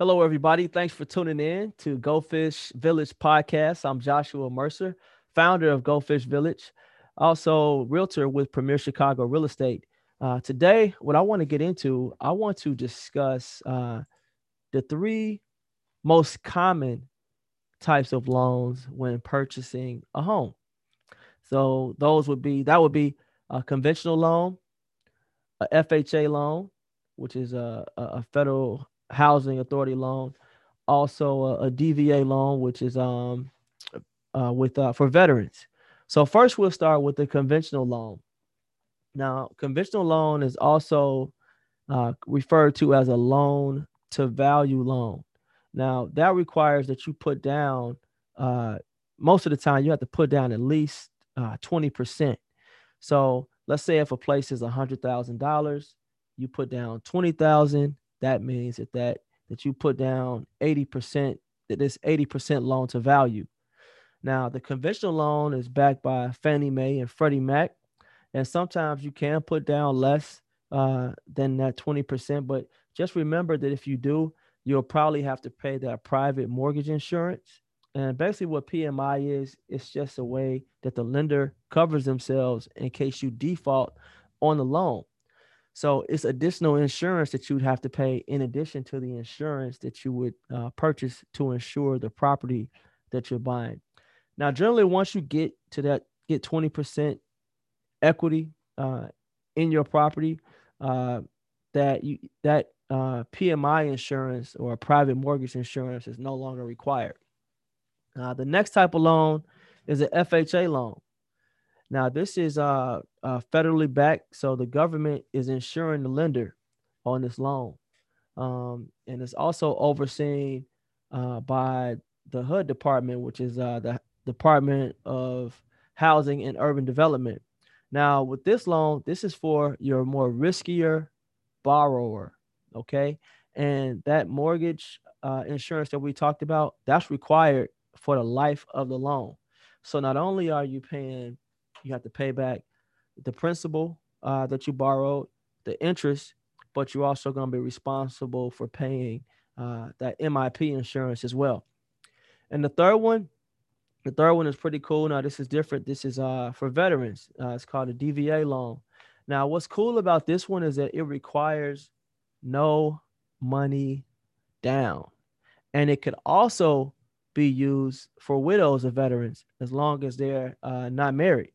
Hello, everybody. Thanks for tuning in to Go Fish Village podcast. I'm Joshua Mercer, founder of Go Fish Village, also realtor with Premier Chicago Real Estate. Uh, today, what I want to get into, I want to discuss uh, the three most common types of loans when purchasing a home. So those would be that would be a conventional loan, a FHA loan, which is a, a federal housing authority loan, also a, a DVA loan, which is um uh, with uh, for veterans. So first, we'll start with the conventional loan. Now, conventional loan is also uh, referred to as a loan to value loan. Now, that requires that you put down, uh, most of the time, you have to put down at least uh, 20%. So let's say if a place is $100,000, you put down 20,000, that means that that, that you put down 80%, that this 80% loan to value. Now, the conventional loan is backed by Fannie Mae and Freddie Mac. And sometimes you can put down less uh, than that 20%. But just remember that if you do, you'll probably have to pay that private mortgage insurance. And basically, what PMI is, it's just a way that the lender covers themselves in case you default on the loan. So it's additional insurance that you would have to pay in addition to the insurance that you would uh, purchase to insure the property that you're buying. Now, generally, once you get to that, get 20% equity uh, in your property, uh, that you that uh, PMI insurance or private mortgage insurance is no longer required. Uh, the next type of loan is an FHA loan. Now, this is uh, uh, federally backed, so the government is insuring the lender on this loan. Um, and it's also overseen uh, by the HUD department, which is uh, the Department of Housing and Urban Development. Now, with this loan, this is for your more riskier borrower, okay? And that mortgage uh, insurance that we talked about, that's required for the life of the loan. So not only are you paying you have to pay back the principal uh, that you borrowed, the interest, but you're also going to be responsible for paying uh, that MIP insurance as well. And the third one, the third one is pretty cool. Now this is different. This is uh, for veterans. Uh, it's called a DVA loan. Now what's cool about this one is that it requires no money down, and it could also be used for widows of veterans as long as they're uh, not married.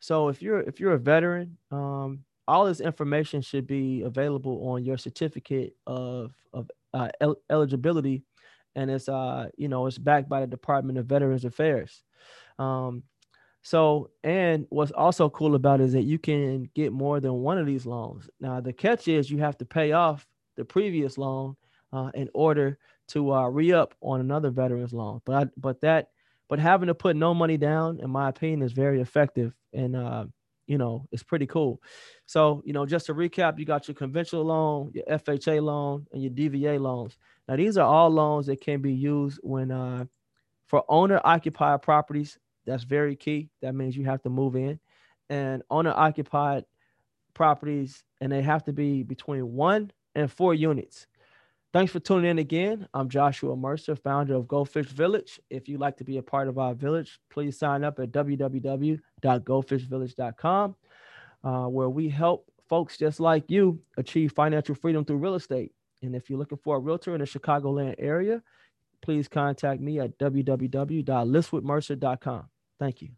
So if you're if you're a veteran, um, all this information should be available on your certificate of of uh, el- eligibility, and it's uh you know it's backed by the Department of Veterans Affairs. Um, so and what's also cool about it is that you can get more than one of these loans. Now the catch is you have to pay off the previous loan uh, in order to uh, re up on another veteran's loan. But I, but that but having to put no money down, in my opinion, is very effective and uh, you know it's pretty cool. So you know, just to recap, you got your conventional loan, your FHA loan, and your DVA loans. Now these are all loans that can be used when uh, for owner occupied properties. That's very key. That means you have to move in, and owner occupied properties, and they have to be between one and four units. Thanks for tuning in again. I'm Joshua Mercer, founder of Go Fish Village. If you'd like to be a part of our village, please sign up at www.gofishvillage.com, uh, where we help folks just like you achieve financial freedom through real estate. And if you're looking for a realtor in the Chicagoland area, please contact me at www.listwithmercer.com. Thank you.